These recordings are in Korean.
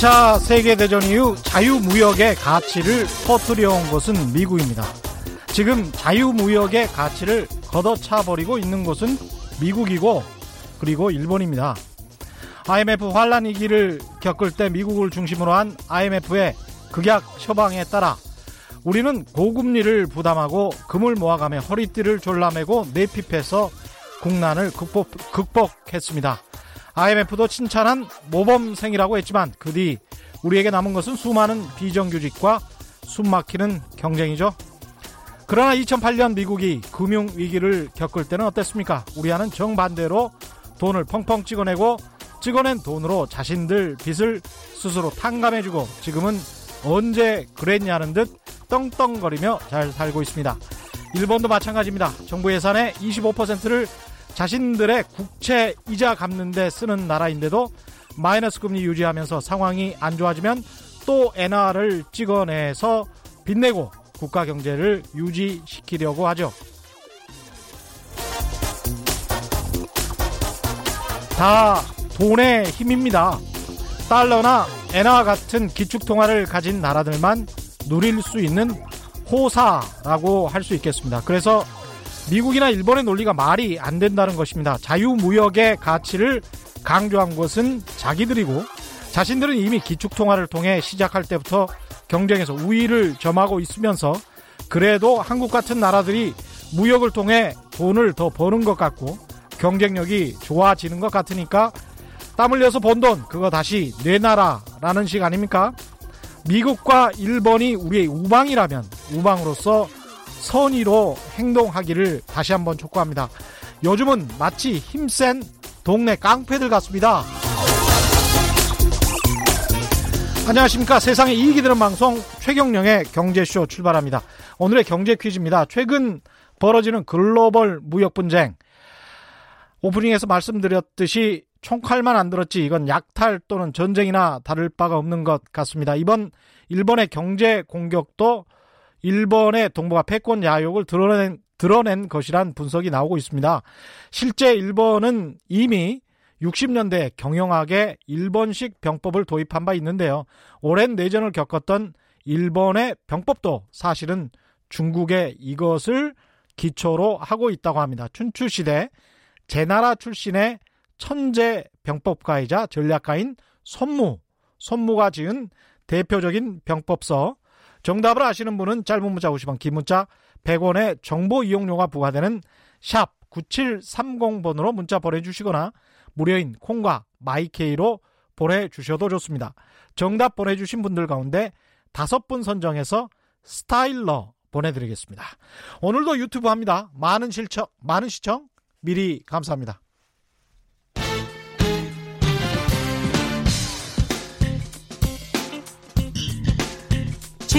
2차 세계대전 이후 자유무역의 가치를 터뜨려 온 것은 미국입니다. 지금 자유무역의 가치를 걷어차버리고 있는 곳은 미국이고 그리고 일본입니다. IMF 환란 위기를 겪을 때 미국을 중심으로 한 IMF의 극약 처방에 따라 우리는 고금리를 부담하고 금을 모아가며 허리띠를 졸라매고 내핍해서 국난을 극복, 극복했습니다. IMF도 칭찬한 모범생이라고 했지만 그 뒤 우리에게 남은 것은 수많은 비정규직과 숨막히는 경쟁이죠. 그러나 2008년 미국이 금융위기를 겪을 때는 어땠습니까? 우리와는 정반대로 돈을 펑펑 찍어내고 찍어낸 돈으로 자신들 빚을 스스로 탕감해주고 지금은 언제 그랬냐는 듯 떵떵거리며 잘 살고 있습니다. 일본도 마찬가지입니다. 정부 예산의 25%를 자신들의 국채 이자 갚는데 쓰는 나라인데도 마이너스 금리 유지하면서 상황이 안 좋아지면 또 엔화를 찍어내서 빚내고 국가 경제를 유지시키려고 하죠. 다 돈의 힘입니다. 달러나 엔화 같은 기축통화를 가진 나라들만 누릴 수 있는 호사라고 할 수 있겠습니다. 그래서 미국이나 일본의 논리가 말이 안 된다는 것입니다. 자유무역의 가치를 강조한 것은 자기들이고 자신들은 이미 기축통화를 통해 시작할 때부터 경쟁에서 우위를 점하고 있으면서 그래도 한국 같은 나라들이 무역을 통해 돈을 더 버는 것 같고 경쟁력이 좋아지는 것 같으니까 땀 흘려서 번 돈 그거 다시 내놔라라는 식 아닙니까? 미국과 일본이 우리의 우방이라면 우방으로서 선의로 행동하기를 다시 한번 촉구합니다. 요즘은 마치 힘센 동네 깡패들 같습니다. 안녕하십니까. 세상에 이익이 되는 방송 최경령의 경제쇼 출발합니다. 오늘의 경제 퀴즈입니다. 최근 벌어지는 글로벌 무역 분쟁. 오프닝에서 말씀드렸듯이 총칼만 안 들었지 이건 약탈 또는 전쟁이나 다를 바가 없는 것 같습니다. 이번 일본의 경제 공격도 일본의 동북아 패권 야욕을 드러낸, 드러낸 것이란 분석이 나오고 있습니다. 실제 일본은 이미 60년대 경영학에 일본식 병법을 도입한 바 있는데요. 오랜 내전을 겪었던 일본의 병법도 사실은 중국의 이것을 기초로 하고 있다고 합니다. 춘추시대 제나라 출신의 천재 병법가이자 전략가인 손무, 손무가 지은 대표적인 병법서 정답을 아시는 분은 짧은 문자 50원, 긴 문자 100원의 정보 이용료가 부과되는 샵 9730번으로 문자 보내주시거나 무료인 콩과 마이케이로 보내주셔도 좋습니다. 정답 보내주신 분들 가운데 다섯 분 선정해서 스타일러 보내드리겠습니다. 오늘도 유튜브 합니다. 많은 실청, 많은 시청 미리 감사합니다.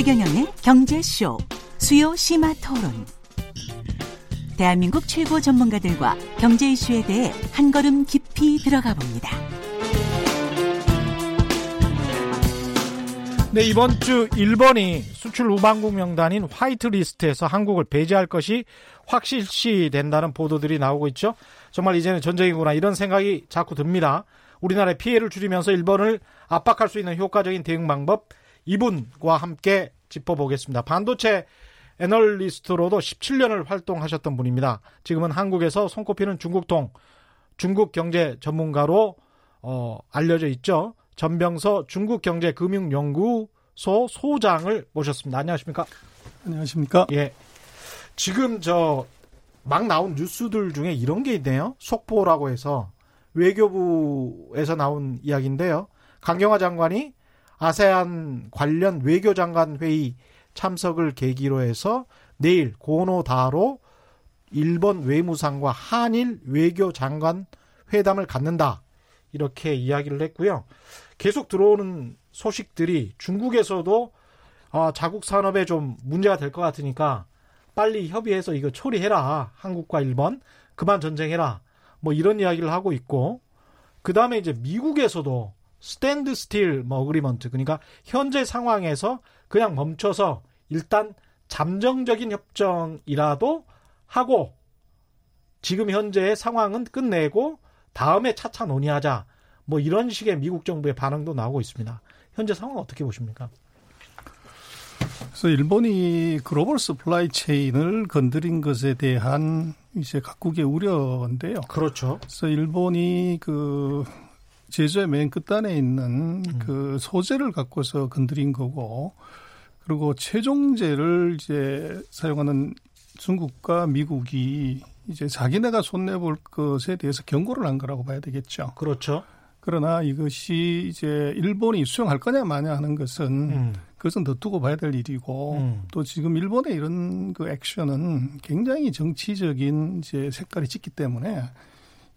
최경영의 경제쇼 수요 심화 토론. 대한민국 최고 전문가들과 경제 이슈에 대해 한 걸음 깊이 들어가 봅니다. 네, 이번 주 일본이 수출 우방국 명단인 화이트 리스트에서 한국을 배제할 것이 확실시 된다는 보도들이 나오고 있죠. 정말 이제는 전쟁이구나 이런 생각이 자꾸 듭니다. 우리나라의 피해를 줄이면서 일본을 압박할 수 있는 효과적인 대응 방법 이분과 함께 짚어보겠습니다. 반도체 애널리스트로도 17년을 활동하셨던 분입니다. 지금은 한국에서 손꼽히는 중국통 중국 경제 전문가로 어, 알려져 있죠. 전병서 중국경제금융연구소 소장을 모셨습니다. 안녕하십니까? 안녕하십니까? 예. 지금 저 막 나온 뉴스들 중에 이런 게 있네요. 속보라고 해서 외교부에서 나온 이야기인데요. 강경화 장관이 아세안 관련 외교장관 회의 참석을 계기로 해서 내일 고노다로 일본 외무상과 한일 외교장관 회담을 갖는다. 이렇게 이야기를 했고요. 계속 들어오는 소식들이 중국에서도 아, 자국 산업에 좀 문제가 될 것 같으니까 빨리 협의해서 이거 처리해라. 한국과 일본 그만 전쟁해라. 뭐 이런 이야기를 하고 있고 그 다음에 이제 미국에서도 standstill 뭐 agreement 그러니까 현재 상황에서 그냥 멈춰서 일단 잠정적인 협정이라도 하고 지금 현재의 상황은 끝내고 다음에 차차 논의하자 뭐 이런 식의 미국 정부의 반응도 나오고 있습니다. 현재 상황 어떻게 보십니까? 그래서 일본이 global supply chain을 건드린 것에 대한 이제 각국의 우려인데요. 그렇죠. 그래서 일본이 그 제조의 맨 끝단에 있는 음. 그 소재를 갖고서 건드린 거고 그리고 최종재를 이제 사용하는 중국과 미국이 이제 자기네가 손해 볼 것에 대해서 경고를 한 거라고 봐야 되겠죠. 그렇죠. 그러나 이것이 이제 일본이 수용할 거냐 마냐 하는 것은 음. 그것은 더 두고 봐야 될 일이고 음. 또 지금 일본의 이런 그 액션은 굉장히 정치적인 이제 색깔이 짙기 때문에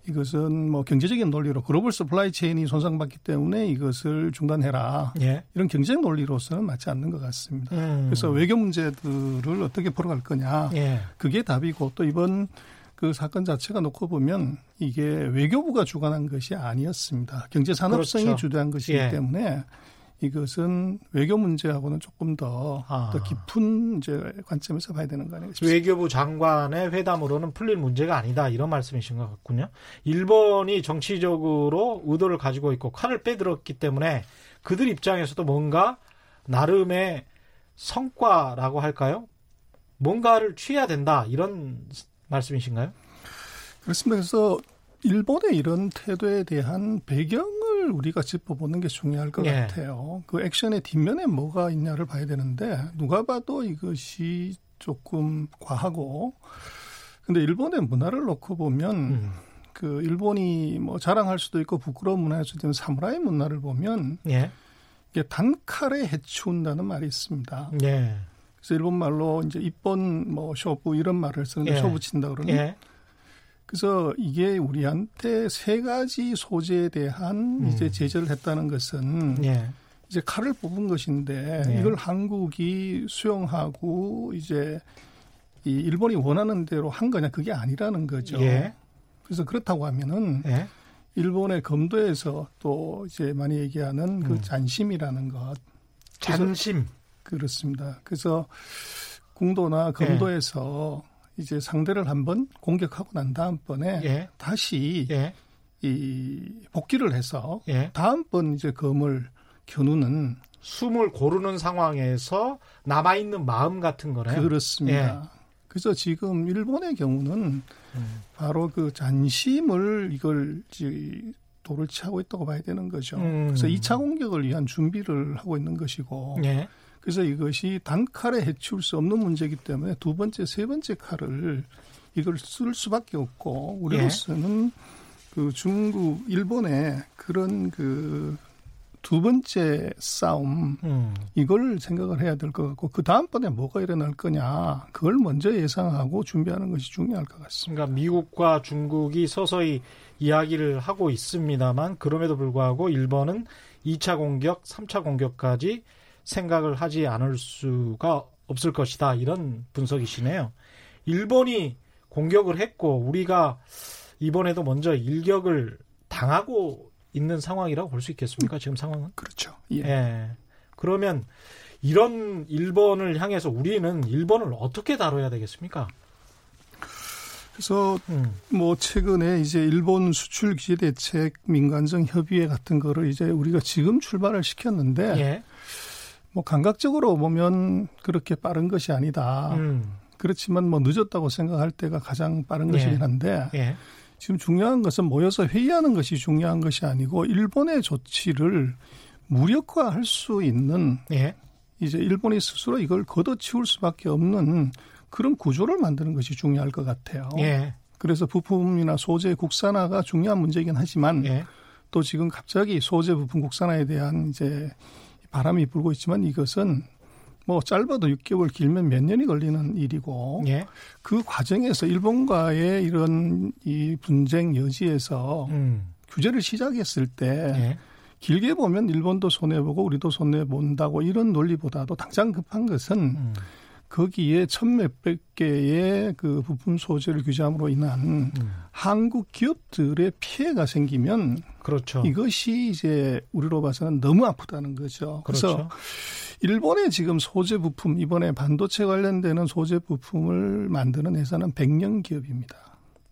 이것은 뭐 경제적인 논리로 global supply chain이 손상받기 때문에 이것을 중단해라. 예. 이런 경제적 논리로서는 맞지 않는 것 같습니다. 음. 그래서 외교 문제들을 어떻게 풀어갈 거냐. 예. 그게 답이고 또 이번 그 사건 자체가 놓고 보면 이게 외교부가 주관한 것이 아니었습니다. 경제산업성이 그렇죠. 주도한 것이기 예. 때문에 이것은 외교 문제하고는 조금 더, 아. 더 깊은 이제 관점에서 봐야 되는 거 아니겠습니까? 외교부 장관의 회담으로는 풀릴 문제가 아니다 이런 말씀이신 것 같군요. 일본이 정치적으로 의도를 가지고 있고 칼을 빼들었기 때문에 그들 입장에서도 뭔가 나름의 성과라고 할까요? 뭔가를 취해야 된다 이런 말씀이신가요? 그렇습니다. 그래서 일본의 이런 태도에 대한 배경을 우리가 짚어보는 게 중요할 것 예. 같아요. 그 액션의 뒷면에 뭐가 있냐를 봐야 되는데 누가 봐도 이것이 조금 과하고 근데 일본의 문화를 놓고 보면 음. 그 일본이 뭐 자랑할 수도 있고 부끄러운 문화일 수도 있는 사무라이 문화를 보면 예. 이게 단칼에 해치운다는 말이 있습니다. 예. 그래서 일본 말로 이제 입번 뭐 쇼부 이런 말을 쓰는데 예. 쇼부 친다 그러는. 예. 그래서 이게 우리한테 세 가지 소재에 대한 음. 이제 제재를 했다는 것은 예. 이제 칼을 뽑은 것인데 예. 이걸 한국이 수용하고 이제 이 일본이 원하는 대로 한 거냐 그게 아니라는 거죠. 예. 그래서 그렇다고 하면은 예. 일본의 검도에서 또 이제 많이 얘기하는 그 음. 잔심이라는 것. 잔심. 그렇습니다. 그래서 궁도나 검도에서 예. 이제 상대를 한번 공격하고 난 다음번에 예. 다시 예. 이 복귀를 해서 예. 다음번 이제 검을 겨누는 숨을 고르는 상황에서 남아 있는 마음 같은 거네요. 그렇습니다. 예. 그래서 지금 일본의 경우는 음. 바로 그 잔심을 이걸 도를 치하고 있다고 봐야 되는 거죠. 음. 그래서 2차 공격을 위한 준비를 하고 있는 것이고 예. 그래서 이것이 단칼에 해치울 수 없는 문제이기 때문에 두 번째, 세 번째 칼을 이걸 쓸 수밖에 없고 우리로서는 예. 그 중국, 일본의 그런 그 두 번째 싸움 음. 이걸 생각을 해야 될 것 같고 그 다음번에 뭐가 일어날 거냐 그걸 먼저 예상하고 준비하는 것이 중요할 것 같습니다. 그러니까 미국과 중국이 서서히 이야기를 하고 있습니다만 그럼에도 불구하고 일본은 2차 공격, 3차 공격까지 생각을 하지 않을 수가 없을 것이다. 이런 분석이시네요. 일본이 공격을 했고 우리가 이번에도 먼저 일격을 당하고 있는 상황이라고 볼 수 있겠습니까? 지금 상황은? 그렇죠. 예. 예. 그러면 이런 일본을 향해서 우리는 일본을 어떻게 다뤄야 되겠습니까? 그래서 음. 뭐 최근에 이제 일본 수출 규제 대책 민간정 협의회 같은 거를 이제 우리가 지금 출발을 시켰는데 예. 뭐 감각적으로 보면 그렇게 빠른 것이 아니다. 음. 그렇지만 뭐 늦었다고 생각할 때가 가장 빠른 예. 것이긴 한데 예. 지금 중요한 것은 모여서 회의하는 것이 중요한 것이 아니고 일본의 조치를 무력화할 수 있는 예. 이제 일본이 스스로 이걸 걷어치울 수밖에 없는 그런 구조를 만드는 것이 중요할 것 같아요. 예. 그래서 부품이나 소재 국산화가 중요한 문제이긴 하지만 예. 또 지금 갑자기 소재 부품 국산화에 대한 이제 바람이 불고 있지만 이것은 뭐 짧아도 6개월 길면 몇 년이 걸리는 일이고 예. 그 과정에서 일본과의 이런 이 분쟁 여지에서 음. 규제를 시작했을 때 예. 길게 보면 일본도 손해 보고 우리도 손해 본다고 이런 논리보다도 당장 급한 것은 음. 거기에 천 몇백 개의 그 부품 소재를 규제함으로 인한 음. 한국 기업들의 피해가 생기면 그렇죠. 이것이 이제 우리로 봐서는 너무 아프다는 거죠. 그렇죠. 그래서 일본의 지금 소재 부품 이번에 반도체 관련되는 소재 부품을 만드는 회사는 백년 기업입니다.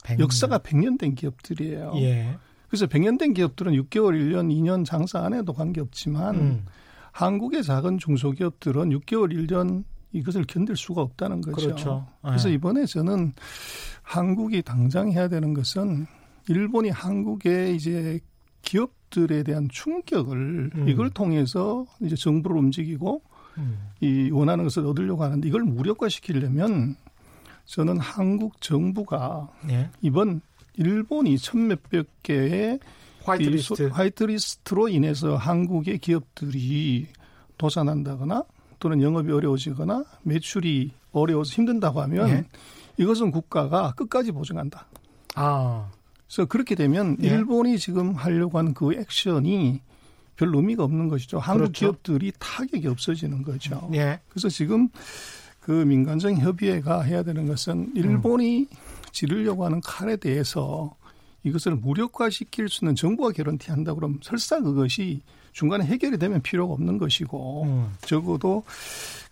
100년. 역사가 백년 된 기업들이에요. 예. 그래서 100년 된 기업들은 6개월, 1년, 2년 장사 안 해도 관계없지만 음. 한국의 작은 중소기업들은 6개월, 1년 이것을 견딜 수가 없다는 거죠. 그렇죠. 그래서 네. 이번에 저는 한국이 당장 해야 되는 것은 일본이 한국의 이제 기업들에 대한 충격을 음. 이걸 통해서 이제 정부를 움직이고 음. 이 원하는 것을 얻으려고 하는데 이걸 무력화시키려면 저는 한국 정부가 예. 이번 일본이 천 몇백 개의 화이트리스트. 화이트리스트로 인해서 한국의 기업들이 도산한다거나 또는 영업이 어려워지거나 매출이 어려워서 힘든다고 하면 예. 이것은 국가가 끝까지 보증한다. 아. 그래서 그렇게 되면 예. 일본이 지금 하려고 하는 그 액션이 별 의미가 없는 것이죠. 한국 그렇죠. 기업들이 타격이 없어지는 거죠. 예. 그래서 지금 그 민간적 협의회가 해야 되는 것은 일본이 음. 지르려고 하는 칼에 대해서 이것을 무력화시킬 수 있는 정부가 개런티한다 그러면 설사 그것이 중간에 해결이 되면 필요가 없는 것이고 음. 적어도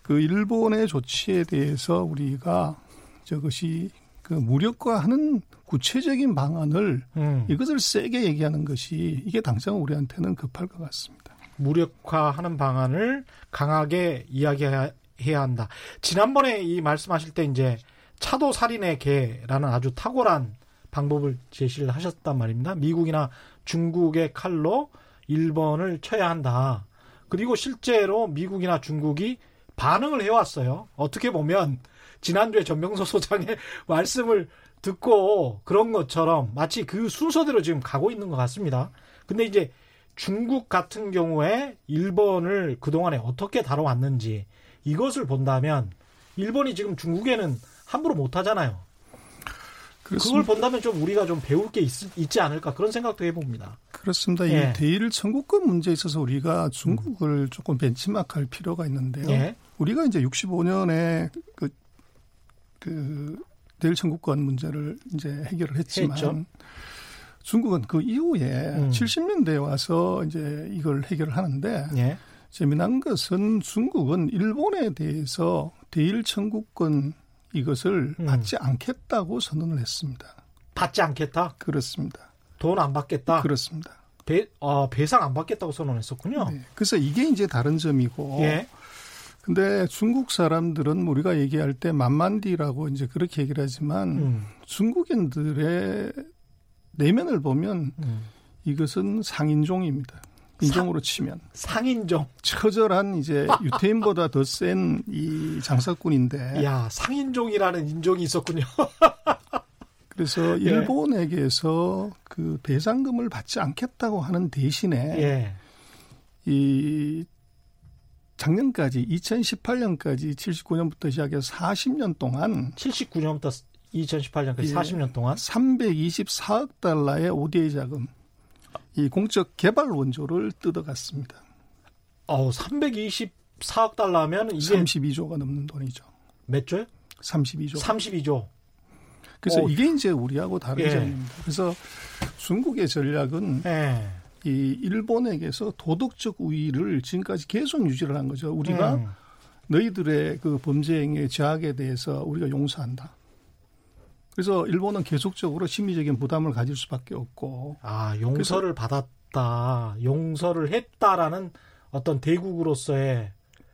그 일본의 조치에 대해서 우리가 저것이 그 무력화하는 구체적인 방안을 음. 이것을 세게 얘기하는 것이 이게 당장 우리한테는 급할 것 같습니다. 무력화하는 방안을 강하게 이야기해야 한다. 지난번에 이 말씀하실 때 이제 차도 살인의 개라는 아주 탁월한 방법을 제시를 하셨단 말입니다. 미국이나 중국의 칼로 일본을 쳐야 한다. 그리고 실제로 미국이나 중국이 반응을 해왔어요. 어떻게 보면 지난주에 전명서 소장의 말씀을 듣고 그런 것처럼 마치 그 순서대로 지금 가고 있는 것 같습니다. 근데 이제 중국 같은 경우에 일본을 그동안에 어떻게 다뤄왔는지 이것을 본다면 일본이 지금 중국에는 함부로 못 하잖아요. 그걸 본다면 좀 우리가 좀 배울 게 있, 지 않을까 그런 생각도 해봅니다. 그렇습니다. 예. 이 대일 청구권 문제에 있어서 우리가 중국을 음. 조금 벤치마크할 필요가 있는데요. 예. 우리가 이제 65년에 그, 그 대일 청구권 문제를 이제 해결을 했지만 했죠. 중국은 그 이후에 음. 70년대에 와서 이제 이걸 해결을 하는데 예. 재미난 것은 중국은 일본에 대해서 대일 청구권 이것을 음. 받지 않겠다고 선언을 했습니다. 받지 않겠다? 그렇습니다. 돈 안 받겠다? 그렇습니다. 배, 어, 배상 안 받겠다고 선언했었군요. 네. 그래서 이게 이제 다른 점이고. 예. 근데 중국 사람들은 우리가 얘기할 때 만만디라고 이제 그렇게 얘기를 하지만 음. 중국인들의 내면을 보면 음. 이것은 상인종입니다. 인종으로 치면 상인종 처절한 이제 유태인보다 더 센 이 장사꾼인데 야 상인종이라는 인종이 있었군요. 그래서 예. 일본에게서 그 배상금을 받지 않겠다고 하는 대신에 예. 이 작년까지 2018년까지 79년부터 시작해서 40년 동안 79년부터 2018년까지 예, 40년 동안 324억 달러의 ODA 자금 이 공적 개발 원조를 뜯어갔습니다. 어, 324억 달러면 이게 32조가 넘는 돈이죠. 몇 조요? 32조. 32조. 그래서 오. 이게 이제 우리하고 다른 예. 점입니다. 그래서 중국의 전략은 예. 이 일본에게서 도덕적 우위를 지금까지 계속 유지를 한 거죠. 우리가 음. 너희들의 그 범죄 행위의 제약에 대해서 우리가 용서한다. 그래서 일본은 계속적으로 심리적인 부담을 가질 수밖에 없고. 아, 용서를 받았다. 용서를 했다라는 어떤 대국으로서의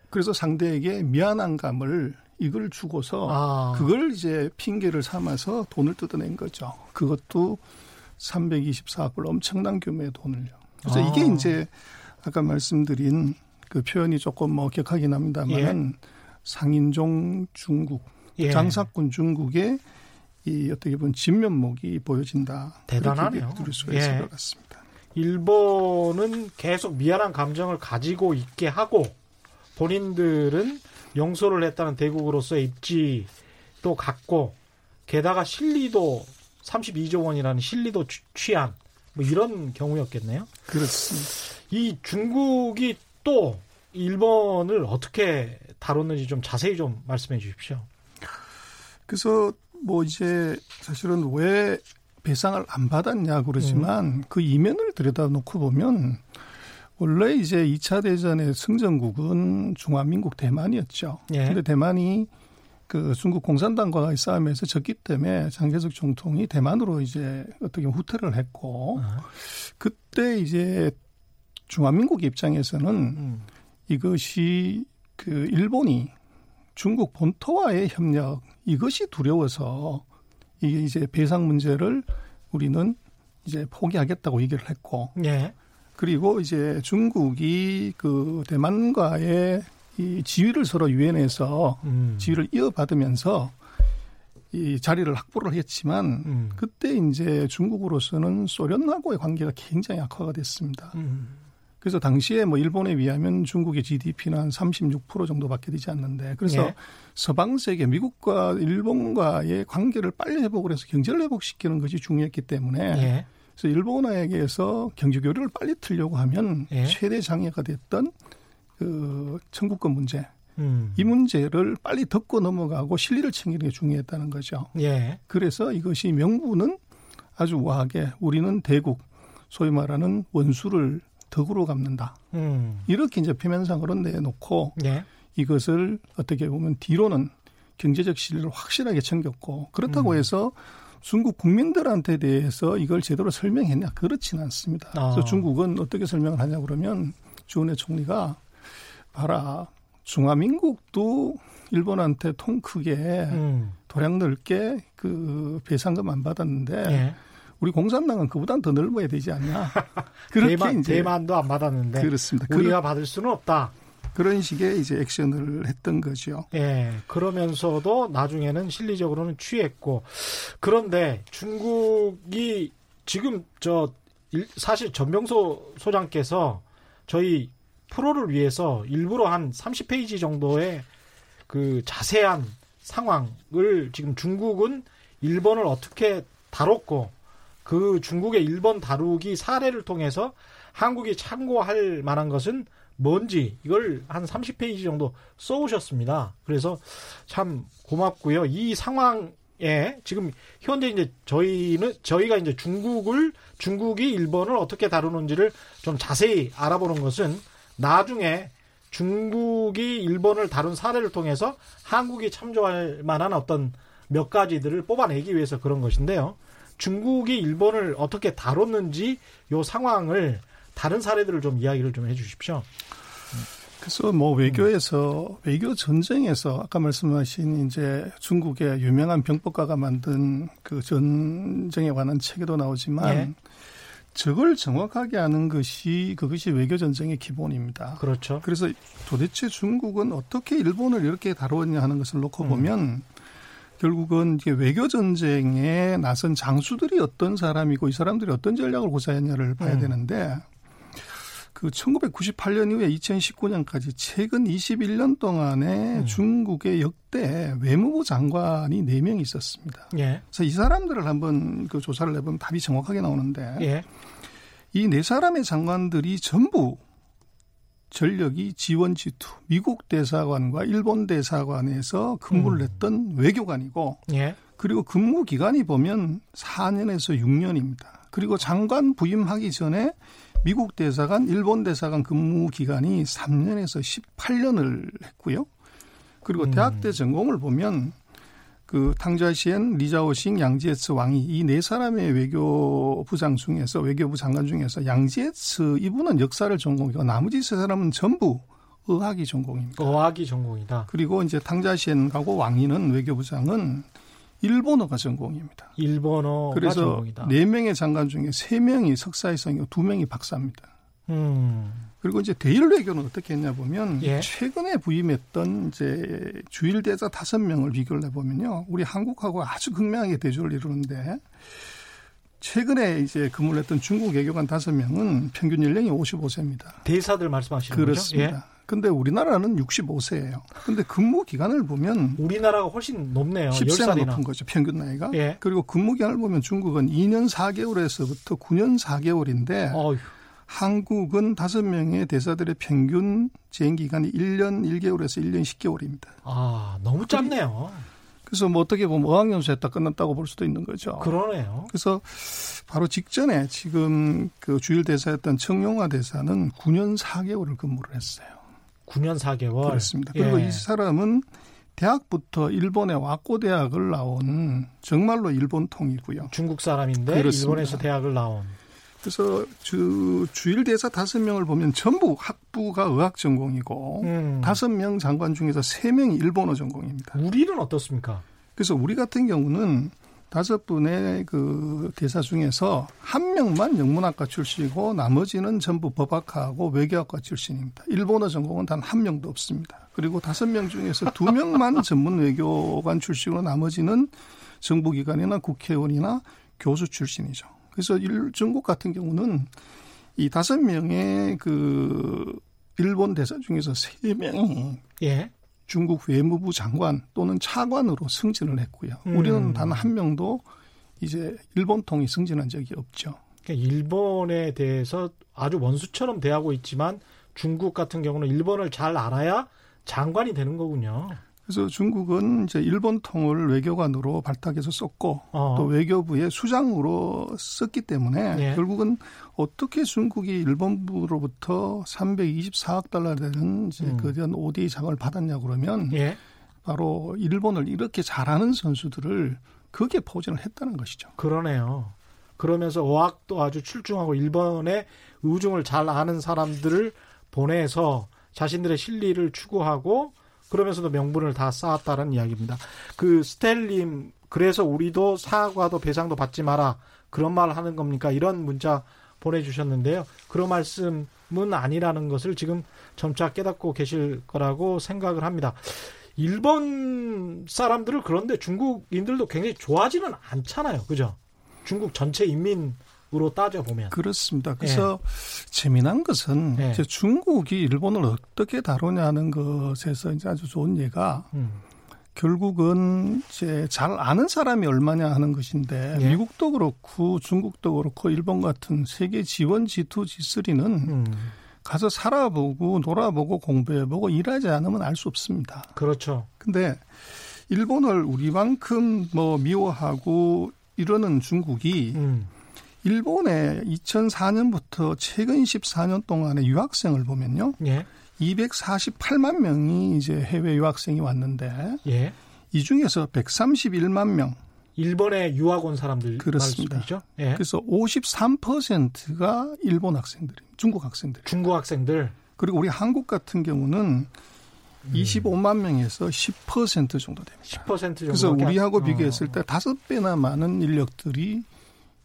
그래서 상대에게 미안한 감을 이걸 주고서 아. 그걸 이제 핑계를 삼아서 돈을 뜯어낸 거죠. 그것도 324억 불 엄청난 규모의 돈을요. 그래서 아. 이게 이제 아까 말씀드린 그 표현이 조금 뭐 격하긴 합니다만 예. 상인종 중국, 예. 장사꾼 중국의 이 어떻게 보면 진면목이 보여진다. 대단하네요. 들을 수가 예. 있을 것 같습니다. 일본은 계속 미안한 감정을 가지고 있게 하고 본인들은 용서를 했다는 대국으로서의 입지도 갖고 게다가 실리도 32조 원이라는 실리도 취한 뭐 이런 경우였겠네요. 그렇습니다. 이 중국이 또 일본을 어떻게 다뤘는지 좀 자세히 좀 말씀해 주십시오. 그래서 뭐 이제 사실은 왜 배상을 안 받았냐 그러지만 음. 그 이면을 들여다놓고 보면 원래 이제 2차 대전의 승전국은 중화민국 대만이었죠. 예. 근데 대만이 그 중국 공산당과의 싸움에서 졌기 때문에 장개석 총통이 대만으로 이제 어떻게 후퇴를 했고 아. 그때 이제 중화민국 입장에서는 음. 이것이 그 일본이 중국 본토와의 협력 이것이 두려워서 이게 이제 배상 문제를 우리는 이제 포기하겠다고 얘기를 했고 예. 그리고 이제 중국이 그 대만과의 이 지위를 서로 유엔에서 음. 지위를 이어받으면서 이 자리를 확보를 했지만 음. 그때 이제 중국으로서는 소련하고의 관계가 굉장히 악화가 됐습니다. 음. 그래서 당시에 뭐 일본에 비하면 중국의 GDP는 한 36% 정도밖에 되지 않는데 그래서 예. 서방 세계 미국과 일본과의 관계를 빨리 회복을 해서 경제를 회복시키는 것이 중요했기 때문에 예. 그래서 일본에게서 경제 교류를 빨리 틀려고 하면 예. 최대 장애가 됐던 그 청구권 문제 음. 이 문제를 빨리 덮고 넘어가고 실리를 챙기는 게 중요했다는 거죠. 예. 그래서 이것이 명분은 아주 우아하게 우리는 대국 소위 말하는 원수를 덕으로 갚는다. 음. 이렇게 이제 표면상으로 내놓고 예. 이것을 어떻게 보면 뒤로는 경제적 실리를 확실하게 챙겼고 그렇다고 음. 해서 중국 국민들한테 대해서 이걸 제대로 설명했냐 그렇지는 않습니다. 아. 그래서 중국은 어떻게 설명을 하냐 그러면 주은혜 총리가 봐라 중화민국도 일본한테 통 크게 음. 도량 넓게 그 배상금 안 받았는데 예. 우리 공산당은 그보단 더 넓어야 되지 않냐. 그렇게 대만, 이제 대만도 안 받았는데 그렇습니다. 우리가 받을 수는 없다. 그런 식의 이제 액션을 했던 거죠. 예. 그러면서도 나중에는 실리적으로는 취했고 그런데 중국이 지금 저 사실 전병소 소장께서 저희 프로를 위해서 일부러 한 30페이지 정도의 그 자세한 상황을 지금 중국은 일본을 어떻게 다뤘고 그 중국의 일본 다루기 사례를 통해서 한국이 참고할 만한 것은 뭔지 이걸 한 30페이지 정도 써오셨습니다. 그래서 참 고맙고요. 이 상황에 지금 현재 이제 저희는 저희가 이제 중국을 중국이 일본을 어떻게 다루는지를 좀 자세히 알아보는 것은 나중에 중국이 일본을 다룬 사례를 통해서 한국이 참조할 만한 어떤 몇 가지들을 뽑아내기 위해서 그런 것인데요. 중국이 일본을 어떻게 다뤘는지 요 상황을 다른 사례들을 좀 이야기를 좀 해주십시오. 그래서 뭐 외교에서 외교 전쟁에서 아까 말씀하신 이제 중국의 유명한 병법가가 만든 그 전쟁에 관한 책에도 나오지만 예. 저걸 정확하게 아는 것이 그것이 외교 전쟁의 기본입니다. 그렇죠. 그래서 도대체 중국은 어떻게 일본을 이렇게 다루었냐 하는 것을 놓고 음. 보면 결국은 이게 외교 전쟁에 나선 장수들이 어떤 사람이고 이 사람들이 어떤 전략을 고사했냐를 봐야 음. 되는데 그 1998년 이후에 2019년까지 최근 21년 동안에 음. 중국의 역대 외무부 장관이 4명 있었습니다. 예. 그래서 이 사람들을 한번 그 조사를 해보면 답이 정확하게 나오는데 예. 이네 사람의 장관들이 전부 전력이 지원 지투 미국 대사관과 일본 대사관에서 근무를 음. 했던 외교관이고 예. 그리고 근무 기간이 보면 4년에서 6년입니다. 그리고 장관 부임하기 전에 미국 대사관, 일본 대사관 근무 기간이 3년에서 18년을 했고요. 그리고 음. 대학 때 전공을 보면 그 탕자시엔, 리자오싱, 양지에츠 왕이 이 네 사람의 외교부장 중에서 외교부 장관 중에서 양지에츠 이분은 역사를 전공이고 나머지 세 사람은 전부 의학이 전공입니다. 의학이 전공이다. 그리고 이제 탕자시엔하고 왕이는 외교부장은 일본어가 전공입니다. 일본어가 그래서 전공이다. 네 명의 장관 중에 세 명이 석사 이상이고 두 명이 박사입니다. 음. 그리고 이제 대일 외교는 어떻게 했냐 보면 예. 최근에 부임했던 이제 주일 대사 다섯 명을 비교를 해보면요, 우리 한국하고 아주 극명하게 대조를 이루는데 최근에 이제 근무를 했던 중국 외교관 다섯 명은 평균 연령이 55세입니다. 대사들 말씀하시는 그렇습니다. 거죠? 예. 근데 우리나라는 65세예요. 근데 근무 기간을 보면 우리나라가 훨씬 높네요. 10세나 10살이나. 높은 거죠. 평균 나이가. 예. 그리고 근무 기간을 보면 중국은 2년 4개월에서부터 9년 4개월인데 어휴. 한국은 다섯 명의 대사들의 평균 재임 기간이 1년 1개월에서 1년 10개월입니다. 아, 너무 짧네요. 그래서 뭐 어떻게 보면 어학연수 했다 끝났다고 볼 수도 있는 거죠. 그러네요. 그래서 바로 직전에 지금 그 주일 대사였던 청용화 대사는 9년 4개월을 근무를 했어요. 9년 4개월. 그렇습니다. 그리고 예. 이 사람은 대학부터 일본의 와코 대학을 나온 정말로 일본통이고요. 중국 사람인데 그렇습니다. 일본에서 대학을 나온. 그래서 주, 주일 대사 다섯 명을 보면 전부 학부가 의학 전공이고 음. 다섯 음. 명 장관 중에서 세 명이 일본어 전공입니다. 우리는 어떻습니까? 그래서 우리 같은 경우는 다섯 분의 그 대사 중에서 한 명만 영문학과 출신이고 나머지는 전부 법학과하고 외교학과 출신입니다. 일본어 전공은 단 한 명도 없습니다. 그리고 다섯 명 중에서 두 명만 전문 외교관 출신이고 나머지는 정부기관이나 국회의원이나 교수 출신이죠. 그래서 일, 중국 같은 경우는 이 다섯 명의 그 일본 대사 중에서 세 명이 예. 중국 외무부 장관 또는 차관으로 승진을 했고요. 음. 우리는 단 한 명도 이제 일본통이 승진한 적이 없죠. 그러니까 일본에 대해서 아주 원수처럼 대하고 있지만 중국 같은 경우는 일본을 잘 알아야 장관이 되는 거군요. 그래서 중국은 이제 일본통을 외교관으로 발탁해서 썼고 어. 또 외교부의 수장으로 썼기 때문에 예. 결국은 어떻게 중국이 일본부로부터 324억 달러 되는 이제 음. 그런 ODA 장을 받았냐 그러면 예. 바로 일본을 이렇게 잘하는 선수들을 그게 포진을 했다는 것이죠. 그러네요. 그러면서 어학도 아주 출중하고 일본의 의중을 잘 아는 사람들을 보내서 자신들의 실리를 추구하고 그러면서도 명분을 다 쌓았다는 이야기입니다. 그 스텔님 그래서 우리도 사과도 배상도 받지 마라 그런 말 하는 겁니까? 이런 문자 보내주셨는데요. 그런 말씀은 아니라는 것을 지금 점차 깨닫고 계실 거라고 생각을 합니다. 일본 사람들을 그런데 중국인들도 굉장히 좋아하지는 않잖아요. 그죠? 중국 전체 인민 으로 따져 보면 그렇습니다. 그래서 예. 재미난 것은 예. 이제 중국이 일본을 어떻게 다루냐는 것에서 이제 아주 좋은 예가 음. 결국은 이제 잘 아는 사람이 얼마냐 하는 것인데 예. 미국도 그렇고 중국도 그렇고 일본 같은 세계 지원 G2, G3는 음. 가서 살아보고 놀아보고 공부해보고 일하지 않으면 알 수 없습니다. 그렇죠. 근데 일본을 우리만큼 뭐 미워하고 이러는 중국이 음. 일본에 2004년부터 최근 14년 동안의 유학생을 보면요. 예. 248만 명이 이제 해외 유학생이 왔는데 예. 이 중에서 131만 명 일본에 유학 온 사람들 그렇습니다. 예. 그래서 53%가 일본 학생들, 중국 학생들. 중국 학생들. 그리고 우리 한국 같은 경우는 음. 25만 명에서 10% 정도 됩니다. 10% 정도. 그래서 우리하고 비교했을 때 다섯 배나 많은 인력들이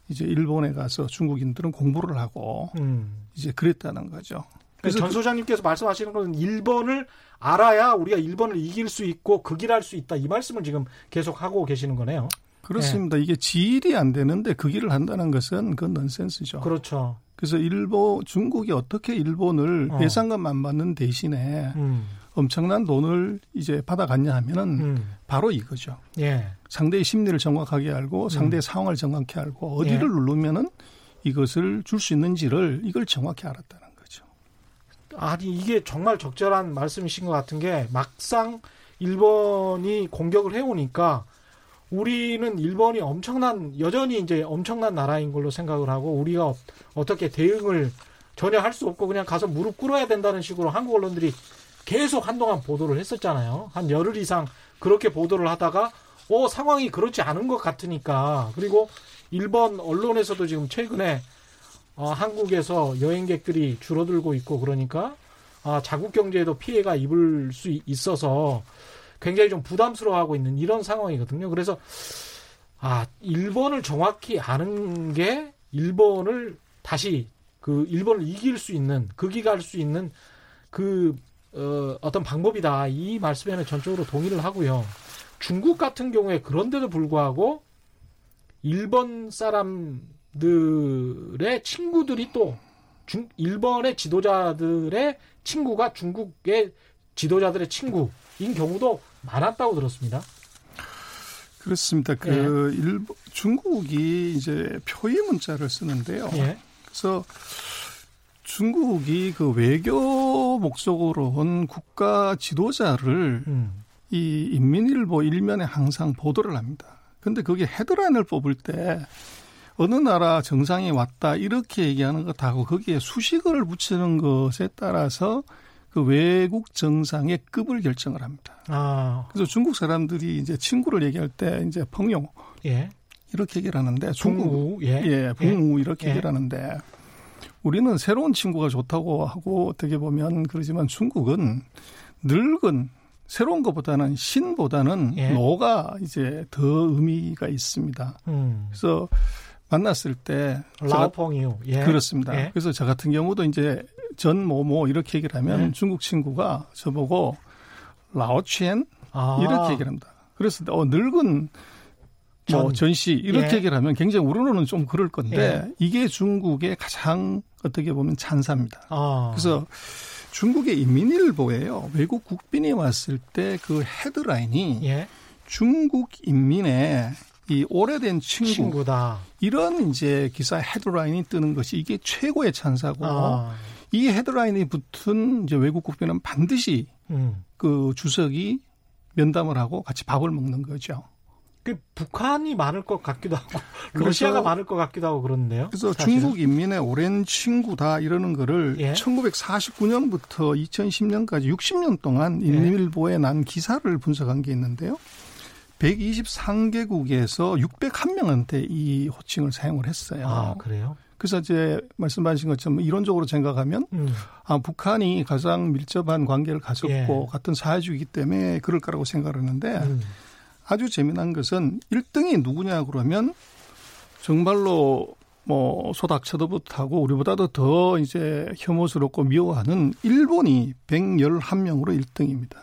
이제 일본에 가서 중국인들은 공부를 하고 음. 이제 그랬다는 거죠. 그래서 전 소장님께서 말씀하시는 것은 일본을 알아야 우리가 일본을 이길 수 있고 극일할 수 있다 이 말씀을 지금 계속 하고 계시는 거네요. 그렇습니다. 네. 이게 지일이 안 되는데 극일을 한다는 것은 그건 넌센스죠. 그렇죠. 그래서 일본 중국이 어떻게 일본을 어. 배상금 안 받는 대신에 음. 엄청난 돈을 이제 받아갔냐 하면은 음. 바로 이거죠. 예. 상대의 심리를 정확하게 알고 상대의 음. 상황을 정확히 알고 어디를 예. 누르면은 이것을 줄 수 있는지를 이걸 정확히 알았다는 거죠. 아니 이게 정말 적절한 말씀이신 것 같은 게 막상 일본이 공격을 해오니까 우리는 일본이 엄청난 여전히 이제 엄청난 나라인 걸로 생각을 하고 우리가 어떻게 대응을 전혀 할 수 없고 그냥 가서 무릎 꿇어야 된다는 식으로 한국 언론들이 계속 한동안 보도를 했었잖아요. 한 열흘 이상 그렇게 보도를 하다가 어 상황이 그렇지 않은 것 같으니까 그리고 일본 언론에서도 지금 최근에 어, 한국에서 여행객들이 줄어들고 있고 그러니까 아, 자국 경제에도 피해가 입을 수 있어서 굉장히 좀 부담스러워하고 있는 이런 상황이거든요. 그래서 아 일본을 정확히 아는 게 일본을 다시 그 일본을 이길 수 있는 극이 갈 수 있는 그 어, 어떤 방법이다. 이 말씀에는 전적으로 동의를 하고요. 중국 같은 경우에 그런데도 불구하고 일본 사람들의 친구들이 또 중, 일본의 지도자들의 친구가 중국의 지도자들의 친구인 경우도 많았다고 들었습니다. 그렇습니다. 그 예. 일본 중국이 이제 표의 문자를 쓰는데요. 예. 그래서 중국이 그 외교 목적으로 온 국가 지도자를 음. 이 인민일보 일면에 항상 보도를 합니다. 근데 그게 헤드라인을 뽑을 때 어느 나라 정상이 왔다 이렇게 얘기하는 것하고 거기에 수식어를 붙이는 것에 따라서 그 외국 정상의 급을 결정을 합니다. 아. 그래서 중국 사람들이 이제 친구를 얘기할 때 이제 펑용 예. 이렇게 얘기를 하는데 중국 예, 예 붕우 예. 이렇게 예. 얘기를 하는데 우리는 새로운 친구가 좋다고 하고 어떻게 보면 그러지만 중국은 늙은 새로운 것보다는 신보다는 예. 노가 이제 더 의미가 있습니다. 음. 그래서 만났을 때 라오펑이요. 예. 그렇습니다. 예. 그래서 저 같은 경우도 이제 전뭐 이렇게 얘기를 하면 예. 중국 친구가 저보고 라오치엔 아. 이렇게 얘기를 합니다. 그래서 어 늙은 뭐 전시 이렇게 예. 얘기를 하면 굉장히 우리로는 좀 그럴 건데 예. 이게 중국의 가장 어떻게 보면 찬사입니다. 아. 그래서 중국의 인민일보예요. 외국 국빈이 왔을 때 그 헤드라인이 예. 중국 인민의 이 오래된 친구 친구다. 이런 이제 기사 헤드라인이 뜨는 것이 이게 최고의 찬사고 아. 이 헤드라인이 붙은 이제 외국 국빈은 반드시 음. 그 주석이 면담을 하고 같이 밥을 먹는 거죠. 그 북한이 많을 것 같기도 하고 러시아가 많을 것 같기도 하고 그런데요. 그래서 사실은? 중국 인민의 오랜 친구다 이러는 거를 예. 1949년부터 2010년까지 60년 동안 인민일보에 난 기사를 분석한 게 있는데요. 123개국에서 601명한테 이 호칭을 사용을 했어요. 아, 그래요? 그래서 이제 말씀하신 것처럼 이론적으로 생각하면 음. 아, 북한이 가장 밀접한 관계를 가졌고 예. 같은 사회주의이기 때문에 그럴 거라고 생각을 했는데 음. 아주 재미난 것은 1등이 누구냐 그러면 정말로 뭐 소닥쳐도부터하고 우리보다도 더 이제 혐오스럽고 미워하는 일본이 111명으로 1등입니다.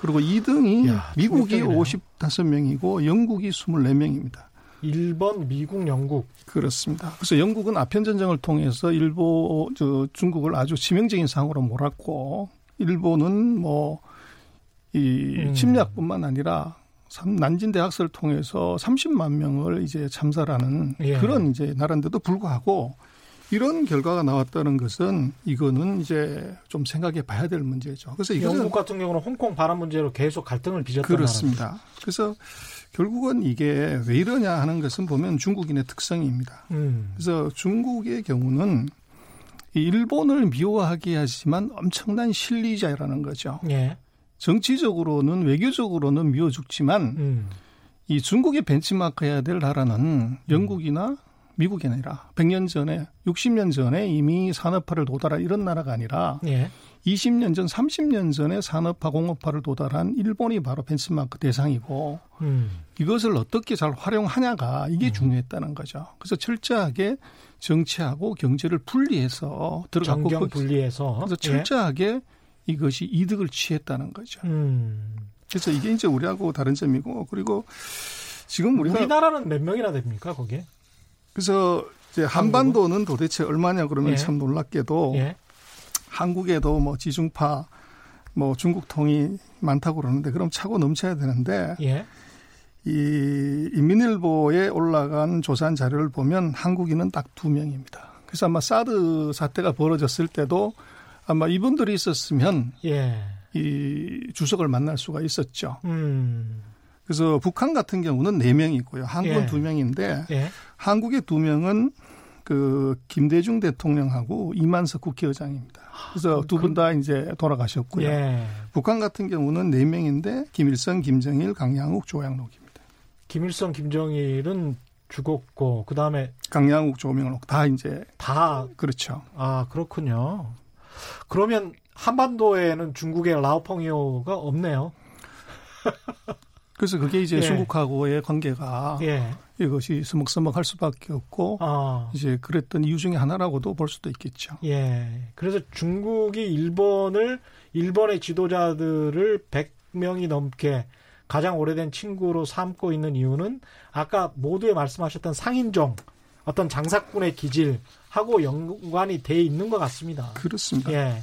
그리고 2등이 야, 미국이 55명이고 영국이 24명입니다. 일본, 미국, 영국. 그렇습니다. 그래서 영국은 아편 전쟁을 통해서 일본 저 중국을 아주 치명적인 상으로 몰았고 일본은 뭐 이 침략뿐만 아니라 난진 대학설을 통해서 30만 명을 이제 참살하는 예. 그런 이제 나라인데도 불구하고 이런 결과가 나왔다는 것은 이거는 이제 좀 생각해 봐야 될 문제죠. 그래서 이것은 영국 같은 경우는 홍콩 반환 문제로 계속 갈등을 빚었던 그렇습니다. 나라입니다. 그래서 결국은 이게 왜 이러냐 하는 것은 보면 중국인의 특성입니다. 음. 그래서 중국의 경우는 일본을 미워하게 하지만 엄청난 실리자라는 거죠. 예. 정치적으로는 외교적으로는 미워 죽지만 음. 이 중국의 벤치마크 해야 될 나라는 영국이나 미국이 아니라 100년 전에 60년 전에 이미 산업화를 도달한 이런 나라가 아니라 예. 20년 전 30년 전에 산업화 공업화를 도달한 일본이 바로 벤치마크 대상이고 음. 이것을 어떻게 잘 활용하냐가 이게 음. 중요했다는 거죠. 그래서 철저하게 정치하고 경제를 분리해서 들어가고 정경 분리해서 그래서 철저하게 예. 이것이 이득을 취했다는 거죠. 음. 그래서 이게 이제 우리하고 다른 점이고 그리고 지금 우리가 우리나라는 몇 명이나 됩니까 거기에? 그래서 이제 한반도는 도대체 얼마냐 그러면 예. 참 놀랍게도 예. 한국에도 뭐 지중파 뭐 중국통이 많다고 그러는데 그럼 차고 넘쳐야 되는데 예. 이 인민일보에 올라간 조사한 자료를 보면 한국인은 딱 두 명입니다. 그래서 아마 사드 사태가 벌어졌을 때도 아마 이분들이 있었으면 예. 이 주석을 만날 수가 있었죠. 음. 그래서 북한 같은 경우는 4명이고요. 한국은 예. 2명인데 예. 한국의 2명은 그 김대중 대통령하고 이만석 국회의장입니다. 그래서 아, 두 분다 그, 이제 돌아가셨고요. 예. 북한 같은 경우는 4명인데 김일성, 김정일, 강양욱, 조양록입니다. 김일성, 김정일은 죽었고 그다음에 강양욱, 조명록 다 이제 다 그렇죠. 아, 그렇군요. 그러면 한반도에는 중국의 라오펑이오가 없네요. 그래서 그게 이제 예. 중국하고의 관계가 예. 이것이 서먹서먹할 수밖에 없고 아. 이제 그랬던 이유 중에 하나라고도 볼 수도 있겠죠. 예. 그래서 중국이 일본을 일본의 지도자들을 100명이 넘게 가장 오래된 친구로 삼고 있는 이유는 아까 모두에 말씀하셨던 상인종 어떤 장사꾼의 기질하고 연관이 돼 있는 것 같습니다. 그렇습니다. 예.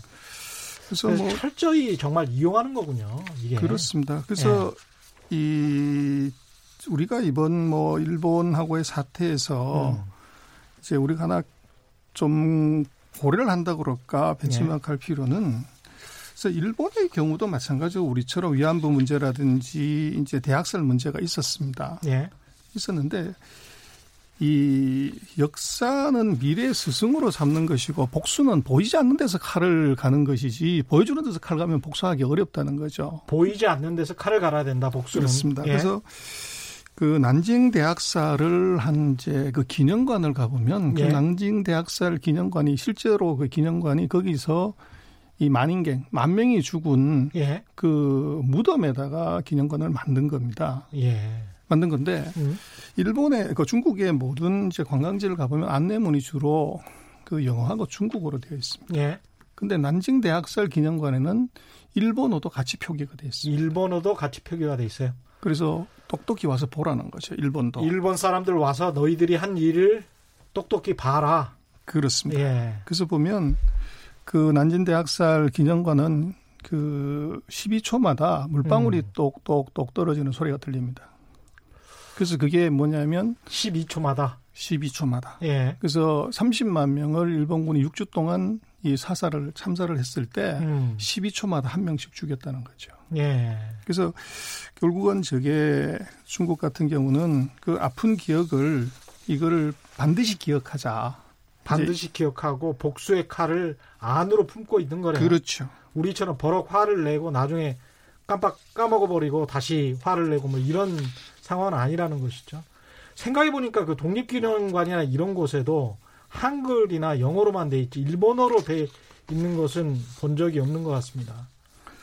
그래서, 그래서 뭐 철저히 정말 이용하는 거군요. 이게. 그렇습니다. 그래서 예. 이 우리가 이번 뭐 일본하고의 사태에서 음. 이제 우리가 하나 좀 고려를 한다 그럴까 벤치마크할 예. 필요는 그래서 일본의 경우도 마찬가지로 우리처럼 위안부 문제라든지 이제 대학살 문제가 있었습니다. 예. 있었는데 이 역사는 미래의 스승으로 삼는 것이고 복수는 보이지 않는 데서 칼을 가는 것이지 보여주는 데서 칼 가면 복수하기 어렵다는 거죠. 보이지 않는 데서 칼을 갈아야 된다. 복수는 그렇습니다. 예. 그래서 그 난징 대학사를 한 이제 그 기념관을 가보면 그 예. 난징 대학살 기념관이 실제로 그 기념관이 거기서 이 만인갱 만 명이 죽은 예. 그 무덤에다가 기념관을 만든 겁니다. 예. 만든 건데 음. 일본의 그 중국의 모든 이제 관광지를 가보면 안내문이 주로 그 영어하고 중국어로 되어 있습니다. 예. 근데 난징 대학살 기념관에는 일본어도 같이 표기가 돼 있어요. 일본어도 같이 표기가 돼 있어요. 그래서 똑똑히 와서 보라는 거죠. 일본도. 일본 사람들 와서 너희들이 한 일을 똑똑히 봐라. 그렇습니다. 예. 그래서 보면 그 난징 대학살 기념관은 그 12초마다 물방울이 음. 똑똑똑 떨어지는 소리가 들립니다. 그래서 그게 뭐냐면 12초마다 12초마다. 예. 그래서 30만 명을 일본군이 6주 동안 이 사살을 참사를 했을 때 음. 12초마다 한 명씩 죽였다는 거죠. 예. 그래서 결국은 저게 중국 같은 경우는 그 아픈 기억을 이거를 반드시 기억하자. 반드시 기억하고 복수의 칼을 안으로 품고 있는 거래요. 그렇죠. 우리처럼 버럭 화를 내고 나중에 깜빡 까먹어 버리고 다시 화를 내고 뭐 이런 상황은 아니라는 것이죠. 생각해 보니까 그 독립기념관이나 이런 곳에도 한글이나 영어로만 돼 있지 일본어로 돼 있는 것은 본 적이 없는 것 같습니다.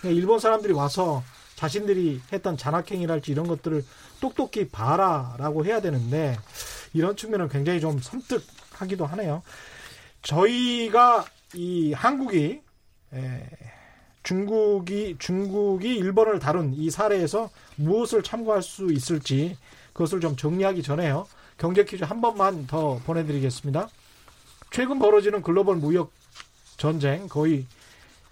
그러니까 일본 사람들이 와서 자신들이 했던 잔악행위랄지 이런 것들을 똑똑히 봐라라고 해야 되는데 이런 측면은 굉장히 좀 섬뜩하기도 하네요. 저희가 이 한국이 에, 중국이 중국이 일본을 다룬 이 사례에서 무엇을 참고할 수 있을지 그것을 좀 정리하기 전에요. 경제 퀴즈 한 번만 더 보내드리겠습니다. 최근 벌어지는 글로벌 무역 전쟁 거의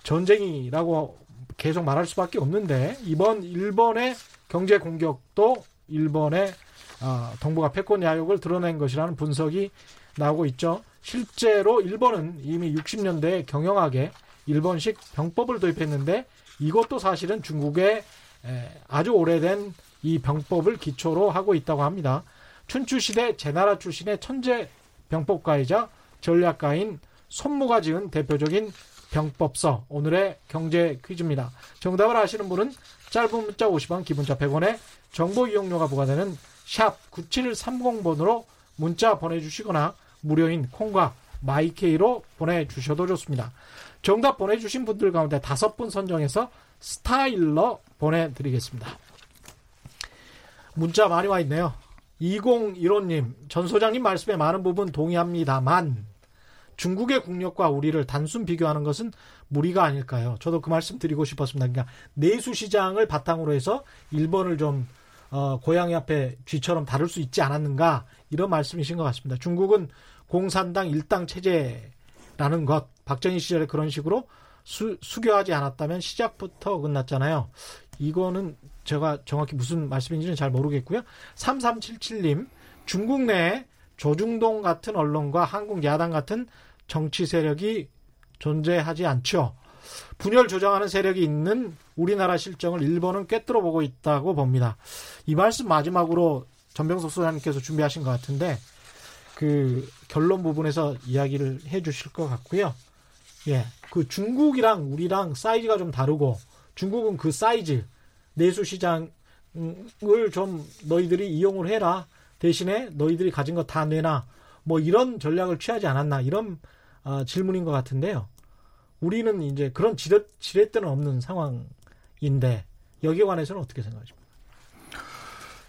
전쟁이라고 계속 말할 수밖에 없는데 이번 일본의 경제 공격도 일본의 어, 동북아 패권 야욕을 드러낸 것이라는 분석이 나오고 있죠. 실제로 일본은 이미 60년대에 경영하게 일본식 병법을 도입했는데 이것도 사실은 중국의 아주 오래된 이 병법을 기초로 하고 있다고 합니다. 춘추 시대 제나라 출신의 천재 병법가이자 전략가인 손무가 지은 대표적인 병법서 오늘의 경제 퀴즈입니다. 정답을 아시는 분은 짧은 문자 50원, 기본자 100원에 정보 이용료가 부과되는 샵 9730번으로 문자 보내주시거나 무료인 콩과 마이케이로 보내주셔도 좋습니다. 정답 보내주신 분들 가운데 다섯 분 선정해서 스타일러 보내드리겠습니다. 문자 많이 와 있네요. 2015님, 전 소장님 말씀에 많은 부분 동의합니다만, 중국의 국력과 우리를 단순 비교하는 것은 무리가 아닐까요? 저도 그 말씀 드리고 싶었습니다. 그러니까 내수 시장을 바탕으로 해서 일본을 좀 어, 고양이 앞에 쥐처럼 다룰 수 있지 않았는가 이런 말씀이신 것 같습니다. 중국은 공산당 일당 체제라는 것 박정희 시절에 그런 식으로 수, 수교하지 않았다면 시작부터 어긋났잖아요. 이거는 제가 정확히 무슨 말씀인지는 잘 모르겠고요. 3377님, 중국 내에 조중동 같은 언론과 한국 야당 같은 정치 세력이 존재하지 않죠. 분열 조장하는 세력이 있는 우리나라 실정을 일본은 꿰뚫어 보고 있다고 봅니다. 이 말씀 마지막으로 전병석 소장님께서 준비하신 것 같은데 그 결론 부분에서 이야기를 해 주실 것 같고요. 예. 그 중국이랑 우리랑 사이즈가 좀 다르고 중국은 그 사이즈 내수 시장을 좀 너희들이 이용을 해라. 대신에 너희들이 가진 거 다 내놔. 뭐 이런 전략을 취하지 않았나 이런 어, 질문인 것 같은데요. 우리는 이제 그런 지렛, 지렛대는 없는 상황인데 여기에 관해서는 어떻게 생각하십니까?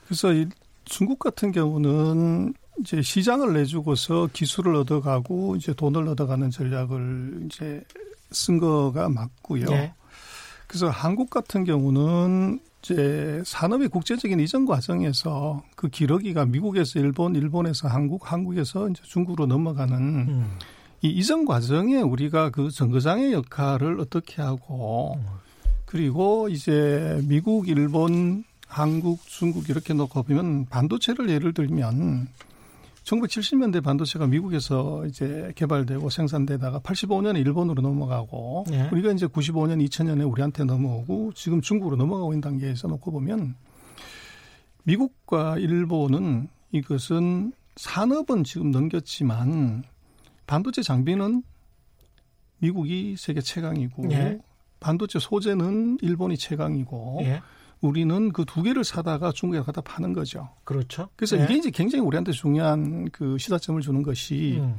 그래서 이 중국 같은 경우는 이제 시장을 내주고서 기술을 얻어가고 이제 돈을 얻어가는 전략을 이제 쓴 거가 맞고요. 네. 그래서 한국 같은 경우는 이제 산업의 국제적인 이전 과정에서 그 기러기가 미국에서 일본, 일본에서 한국, 한국에서 이제 중국으로 넘어가는 음. 이 이전 과정에 우리가 그 정거장의 역할을 어떻게 하고 그리고 이제 미국, 일본, 한국, 중국 이렇게 놓고 보면 반도체를 예를 들면 1970년대 반도체가 미국에서 이제 개발되고 생산되다가 85년에 일본으로 넘어가고 네. 우리가 이제 95년, 2000년에 우리한테 넘어오고 지금 중국으로 넘어가고 있는 단계에서 놓고 보면 미국과 일본은 이것은 산업은 지금 넘겼지만 반도체 장비는 미국이 세계 최강이고 예. 반도체 소재는 일본이 최강이고 예. 우리는 그 두 개를 사다가 중국에 갖다 파는 거죠. 그렇죠. 그래서 예. 이게 이제 굉장히 우리한테 중요한 그 시사점을 주는 것이 음.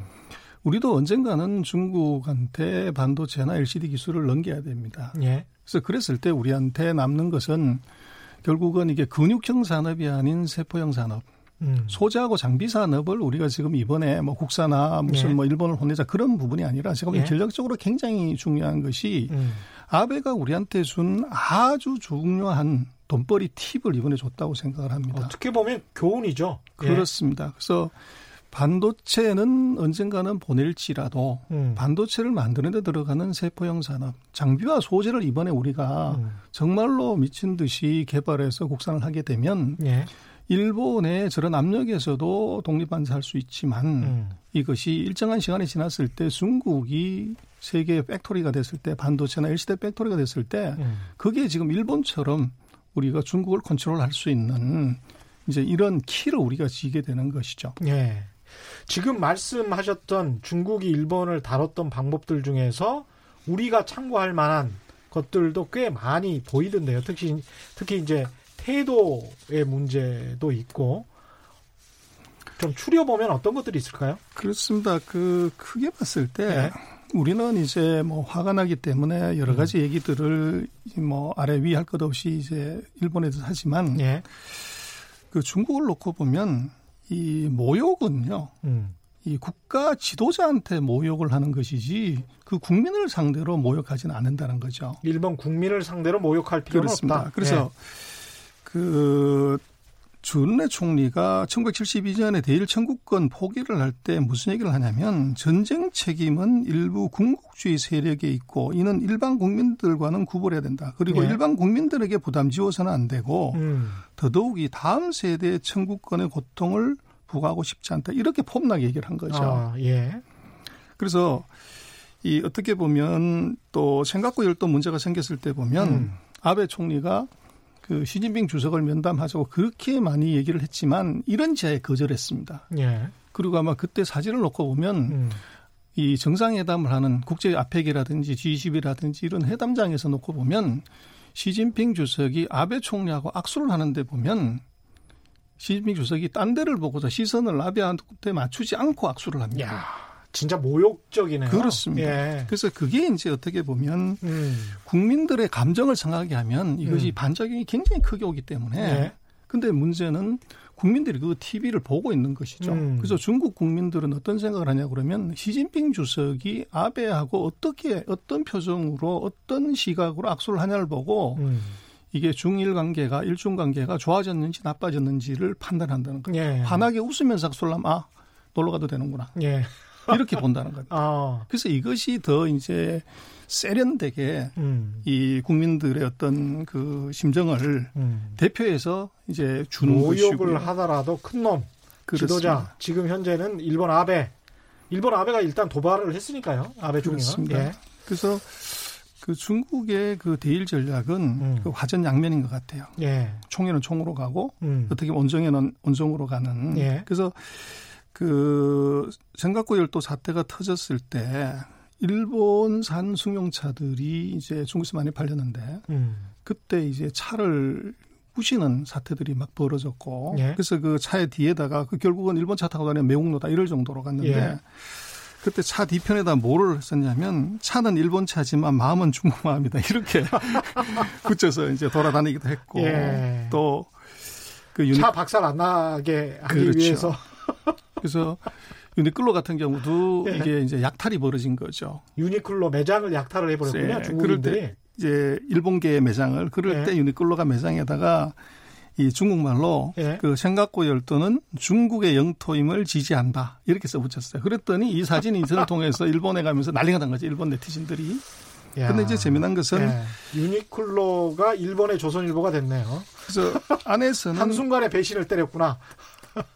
우리도 언젠가는 중국한테 반도체나 LCD 기술을 넘겨야 됩니다. 예. 그래서 그랬을 때 우리한테 남는 것은 결국은 이게 근육형 산업이 아닌 세포형 산업. 음. 소재하고 장비 산업을 우리가 지금 이번에 뭐 국사나 무슨 네. 뭐 일본을 혼내자 그런 부분이 아니라 지금 네. 전략적으로 굉장히 중요한 것이 음. 아베가 우리한테 준 아주 중요한 돈벌이 팁을 이번에 줬다고 생각을 합니다. 어떻게 보면 교훈이죠. 예. 그렇습니다. 예. 그래서 반도체는 언젠가는 보낼지라도 음. 반도체를 만드는 데 들어가는 support형 산업, 장비와 소재를 이번에 우리가 음. 정말로 미친 듯이 개발해서 국산을 하게 되면 예. 일본의 저런 압력에서도 독립만세할 수 있지만 음. 이것이 일정한 시간이 지났을 때 중국이 세계 factory가 됐을 때 반도체나 LCD 팩토리가 됐을 때 음. 그게 지금 일본처럼 우리가 중국을 컨트롤할 수 있는 이제 이런 키를 우리가 지게 되는 것이죠. 예. 지금 말씀하셨던 중국이 일본을 다뤘던 방법들 중에서 우리가 참고할 만한 것들도 꽤 많이 보이던데요. 특히 특히 이제 태도의 문제도 있고 좀 추려 보면 어떤 것들이 있을까요? 그렇습니다. 그 크게 봤을 때 네. 우리는 이제 뭐 화가 나기 때문에 여러 가지 음. 얘기들을 뭐 아래 위 할 것 없이 이제 일본에서 하지만 네. 그 중국을 놓고 보면 이 모욕은요. 음. 이 국가 지도자한테 모욕을 하는 것이지 그 국민을 상대로 모욕하지는 않는다는 거죠. 일본 국민을 상대로 모욕할 필요는 그렇습니다. 없다. 그래서 네. 그 준내 총리가 1972년에 대일 청구권 포기를 할 때 무슨 얘기를 하냐면 전쟁 책임은 일부 군국주의 세력에 있고 이는 일반 국민들과는 구분해야 된다. 그리고 네. 일반 국민들에게 부담 지워서는 안 되고 음. 더더욱이 다음 세대의 청구권의 고통을 부과하고 싶지 않다. 이렇게 폼나게 얘기를 한 거죠. 아, 예. 그래서 이 어떻게 보면 또 생각과 열도 문제가 생겼을 때 보면 음. 아베 총리가 그 시진핑 주석을 면담하자고 그렇게 많이 얘기를 했지만 이런 지하에 거절했습니다. 예. 그리고 아마 그때 사진을 놓고 보면 음. 이 정상회담을 하는 국제 아펙이라든지 G20이라든지 이런 회담장에서 놓고 보면 시진핑 주석이 아베 총리하고 악수를 하는데 보면 시진핑 주석이 딴 데를 보고서 시선을 아베한테 맞추지 않고 악수를 합니다. 야. 진짜 모욕적이네요. 그렇습니다. 예. 그래서 그게 이제 어떻게 보면 음. 국민들의 감정을 상하게 하면 이것이 음. 반작용이 굉장히 크게 오기 때문에 예. 근데 문제는 국민들이 그 TV를 보고 있는 것이죠. 음. 그래서 중국 국민들은 어떤 생각을 하냐 그러면 시진핑 주석이 아베하고 어떻게 어떤 표정으로 어떤 시각으로 악수를 하냐를 보고 음. 이게 중일 관계가 일중 관계가 좋아졌는지 나빠졌는지를 판단한다는 거예요. 예. 환하게 웃으면서 악수를 하면 아 놀러 가도 되는구나. 예. 이렇게 본다는 겁니다. 아. 그래서 이것이 더 이제 세련되게 음. 이 국민들의 어떤 그 심정을 음. 대표해서 이제 주는 모욕을 것이고요. 하더라도 큰놈 지도자 지금 현재는 일본 아베 일본 아베가 일단 도발을 했으니까요. 아베 총리가. 예. 그래서 그 중국의 그 대일 전략은 음. 그 화전 양면인 것 같아요. 예. 총에는 총으로 가고 음. 어떻게 원정에는 원정으로 가는. 예. 그래서 그 생각고 열도 사태가 터졌을 때 일본산 승용차들이 이제 중국에서 많이 팔렸는데 음. 그때 이제 차를 부시는 사태들이 막 벌어졌고 예. 그래서 그 차의 뒤에다가 그 결국은 일본 차 타고 다니면 매국노다 이럴 정도로 갔는데 예. 그때 차 뒤편에다 뭐를 썼냐면 차는 일본 차지만 마음은 중국 마음이다 이렇게 붙여서 이제 돌아다니기도 했고 예. 또그 유니... 차 박살 안 나게 하기 그렇죠. 위해서 그래서 유니클로 같은 경우도 네. 이게 이제 약탈이 벌어진 거죠. 유니클로 매장을 약탈을 해버렸군요. 네. 중국인들이. 이제 일본계 매장을 그럴 네. 때 유니클로가 매장에다가 이 중국말로 네. 그 생각고 열도는 중국의 영토임을 지지한다 이렇게 써붙였어요. 그랬더니 이 사진이 인터넷 통해서 일본에 가면서 난리가 난 거죠. 일본 네티즌들이. 야. 근데 이제 재미난 것은 네. 유니클로가 일본의 조선일보가 됐네요. 그래서 안에서는 한순간에 배신을 때렸구나.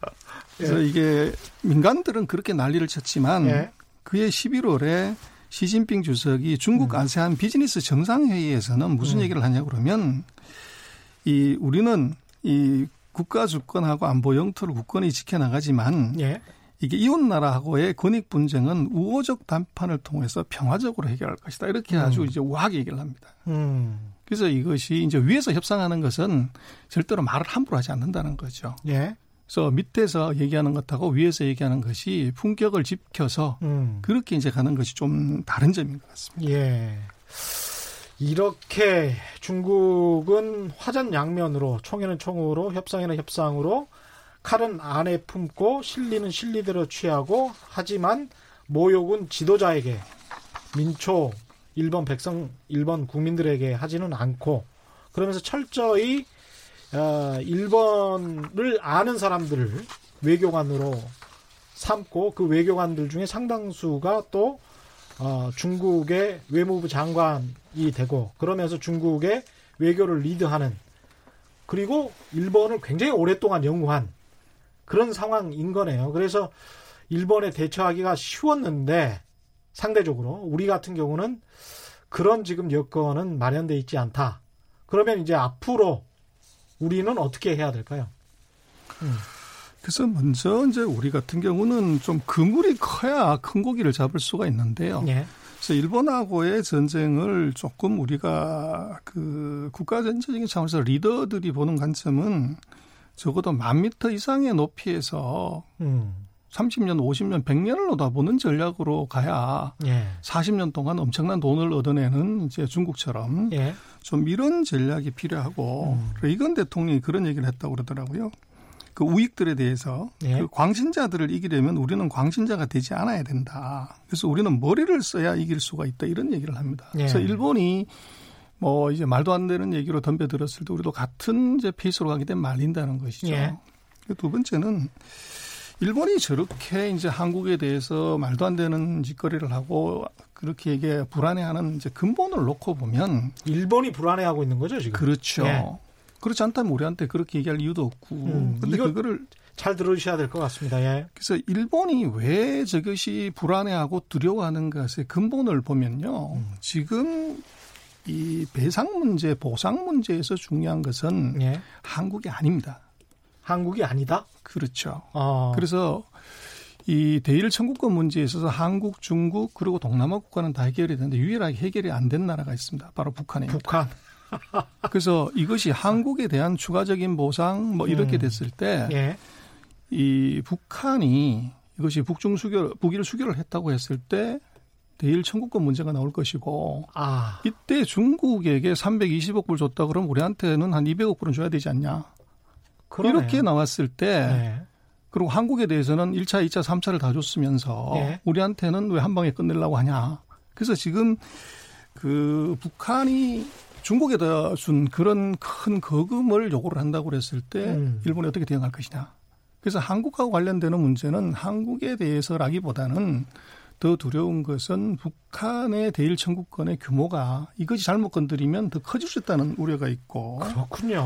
그래서 예. 이게 민간들은 그렇게 난리를 쳤지만 예. 그해 11월에 시진핑 주석이 중국 음. 아세안 비즈니스 정상회의에서는 무슨 음. 얘기를 하냐 그러면 이 우리는 이 국가 주권하고 안보 영토를 국권이 지켜나가지만 예. 이게 이웃 나라하고의 권익 분쟁은 우호적談판을 통해서 평화적으로 해결할 것이다. 이렇게 아주 음. 이제 우아하게 얘기를 합니다. 음. 그래서 이것이 이제 위에서 협상하는 것은 절대로 말을 함부로 하지 않는다는 거죠. 예. 그래서 밑에서 얘기하는 것하고 위에서 얘기하는 것이 품격을 지켜서 음. 그렇게 이제 가는 것이 좀 다른 점인 것 같습니다. 예. 이렇게 중국은 화전 양면으로 총에는 총으로 협상에는 협상으로 칼은 안에 품고 실리는 실리대로 취하고 하지만 모욕은 지도자에게 민초 일본 백성 일본 국민들에게 하지는 않고 그러면서 철저히 어, 일본을 아는 사람들을 외교관으로 삼고 그 외교관들 중에 상당수가 또 어, 중국의 외무부 장관이 되고 그러면서 중국의 외교를 리드하는 그리고 일본을 굉장히 오랫동안 연구한 그런 상황인 거네요. 그래서 일본에 대처하기가 쉬웠는데 상대적으로 우리 같은 경우는 그런 지금 여건은 마련돼 있지 않다. 그러면 이제 앞으로 우리는 어떻게 해야 될까요? 음. 그래서 먼저 이제 우리 같은 경우는 좀 그물이 커야 큰 고기를 잡을 수가 있는데요. 예. 그래서 일본하고의 전쟁을 조금 우리가 그 국가 전체적인 차원에서 리더들이 보는 관점은 적어도 만 미터 이상의 높이에서 음. 30년, 50년, 100년을 얻어보는 전략으로 가야 예. 40년 동안 엄청난 돈을 얻어내는 이제 중국처럼 예. 좀 이런 전략이 필요하고 음. 이건 대통령이 그런 얘기를 했다고 그러더라고요. 그 우익들에 대해서 예. 그 광신자들을 이기려면 우리는 광신자가 되지 않아야 된다. 그래서 우리는 머리를 써야 이길 수가 있다 이런 얘기를 합니다. 예. 그래서 일본이 뭐 이제 말도 안 되는 얘기로 덤벼들었을 때 우리도 같은 이제 페이스로 가게 되면 말린다는 것이죠. 예. 두 번째는 일본이 저렇게 이제 한국에 대해서 말도 안 되는 짓거리를 하고 그렇게 이게 불안해하는 이제 근본을 놓고 보면 일본이 불안해하고 있는 거죠 지금. 그렇죠. 예. 그렇지 않다면 우리한테 그렇게 얘기할 이유도 없고. 음, 근데 그거를 잘 들어주셔야 될 것 같습니다. 예. 그래서 일본이 왜 저것이 불안해하고 두려워하는 것의 근본을 보면요. 음. 지금 이 배상 문제, 보상 문제에서 중요한 것은 예. 한국이 아닙니다. 한국이 아니다? 그렇죠. 어. 그래서 이 대일 청구권 문제에 있어서 한국, 중국 그리고 동남아 국가는 다 해결이 되는데 유일하게 해결이 안 된 나라가 있습니다. 바로 북한입니다. 북한. 그래서 이것이 한국에 대한 추가적인 보상 뭐 이렇게 음. 됐을 때, 예. 이 북한이 이것이 북중 수교, 북일 수교를 했다고 했을 때 대일 청구권 문제가 나올 것이고 아. 이때 중국에게 320억 불 줬다 그러면 우리한테는 한 200억 불은 줘야 되지 않냐. 그러네요. 이렇게 나왔을 때 네. 그리고 한국에 대해서는 1차, 2차, 3차를 다 줬으면서 네. 우리한테는 왜 한 방에 끝내려고 하냐. 그래서 지금 그 북한이 중국에다 준 그런 큰 거금을 요구를 한다고 그랬을 때 음. 일본이 어떻게 대응할 것이냐. 그래서 한국하고 관련되는 문제는 한국에 대해서라기보다는 더 두려운 것은 북한의 대일 청구권의 규모가 이것이 잘못 건드리면 더 커질 수 있다는 우려가 있고 그렇군요.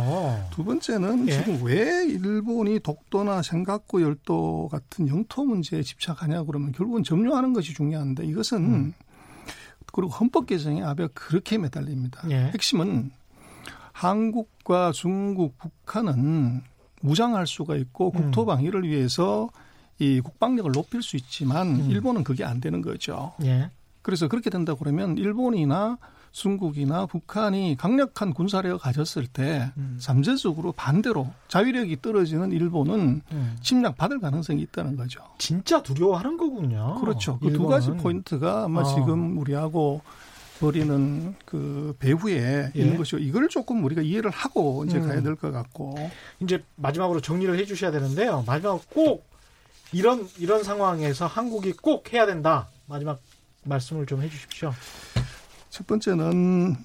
두 번째는 예. 지금 왜 일본이 독도나 생각고 열도 같은 영토 문제에 집착하냐 그러면 결국은 점령하는 것이 중요한데 이것은 음. 그리고 헌법 개정에 아베가 그렇게 매달립니다. 예. 핵심은 한국과 중국, 북한은 무장할 수가 있고 국토 음. 방위를 위해서 이 국방력을 높일 수 있지만 음. 일본은 그게 안 되는 거죠. 예. 그래서 그렇게 된다 그러면 일본이나 중국이나 북한이 강력한 군사력을 가졌을 때 음. 잠재적으로 반대로 자위력이 떨어지는 일본은 음. 침략 받을 가능성이 있다는 거죠. 진짜 두려워하는 거군요. 그렇죠. 그 두 가지 포인트가 아마 어. 지금 우리하고 벌이는 그 배후에 예. 있는 것이고 이걸 조금 우리가 이해를 하고 이제 음. 가야 될 것 같고 이제 마지막으로 정리를 해주셔야 되는데요. 마지막 꼭 이런 이런 상황에서 한국이 꼭 해야 된다. 마지막 말씀을 좀 해주십시오. 첫 번째는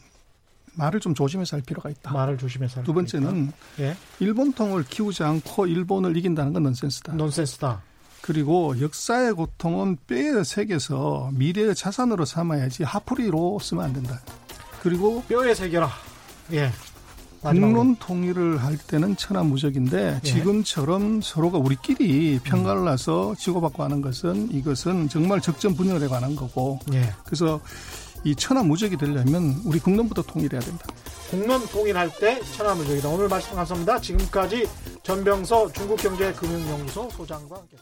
말을 좀 조심해서 할 필요가 있다. 말을 조심해서 할두 번째는 예? 일본통을 키우지 않고 일본을 이긴다는 건 넌센스다. 넌센스다. 그리고 역사의 고통은 뼈에 새겨서 미래의 자산으로 삼아야지 하프리로 쓰면 안 된다. 그리고 뼈에 새겨라. 예. 국론 통일을 할 때는 천하무적인데 예. 지금처럼 서로가 우리끼리 평가를 나서 치고받고 하는 것은 이것은 정말 적전 분열에 관한 거고 예. 그래서 이 천하 무적이 되려면 우리 국론부터 통일해야 된다. 국론 통일할 때 천하 무적이다. 오늘 말씀 감사합니다. 지금까지 전병서 중국경제금융연구소 소장과 함께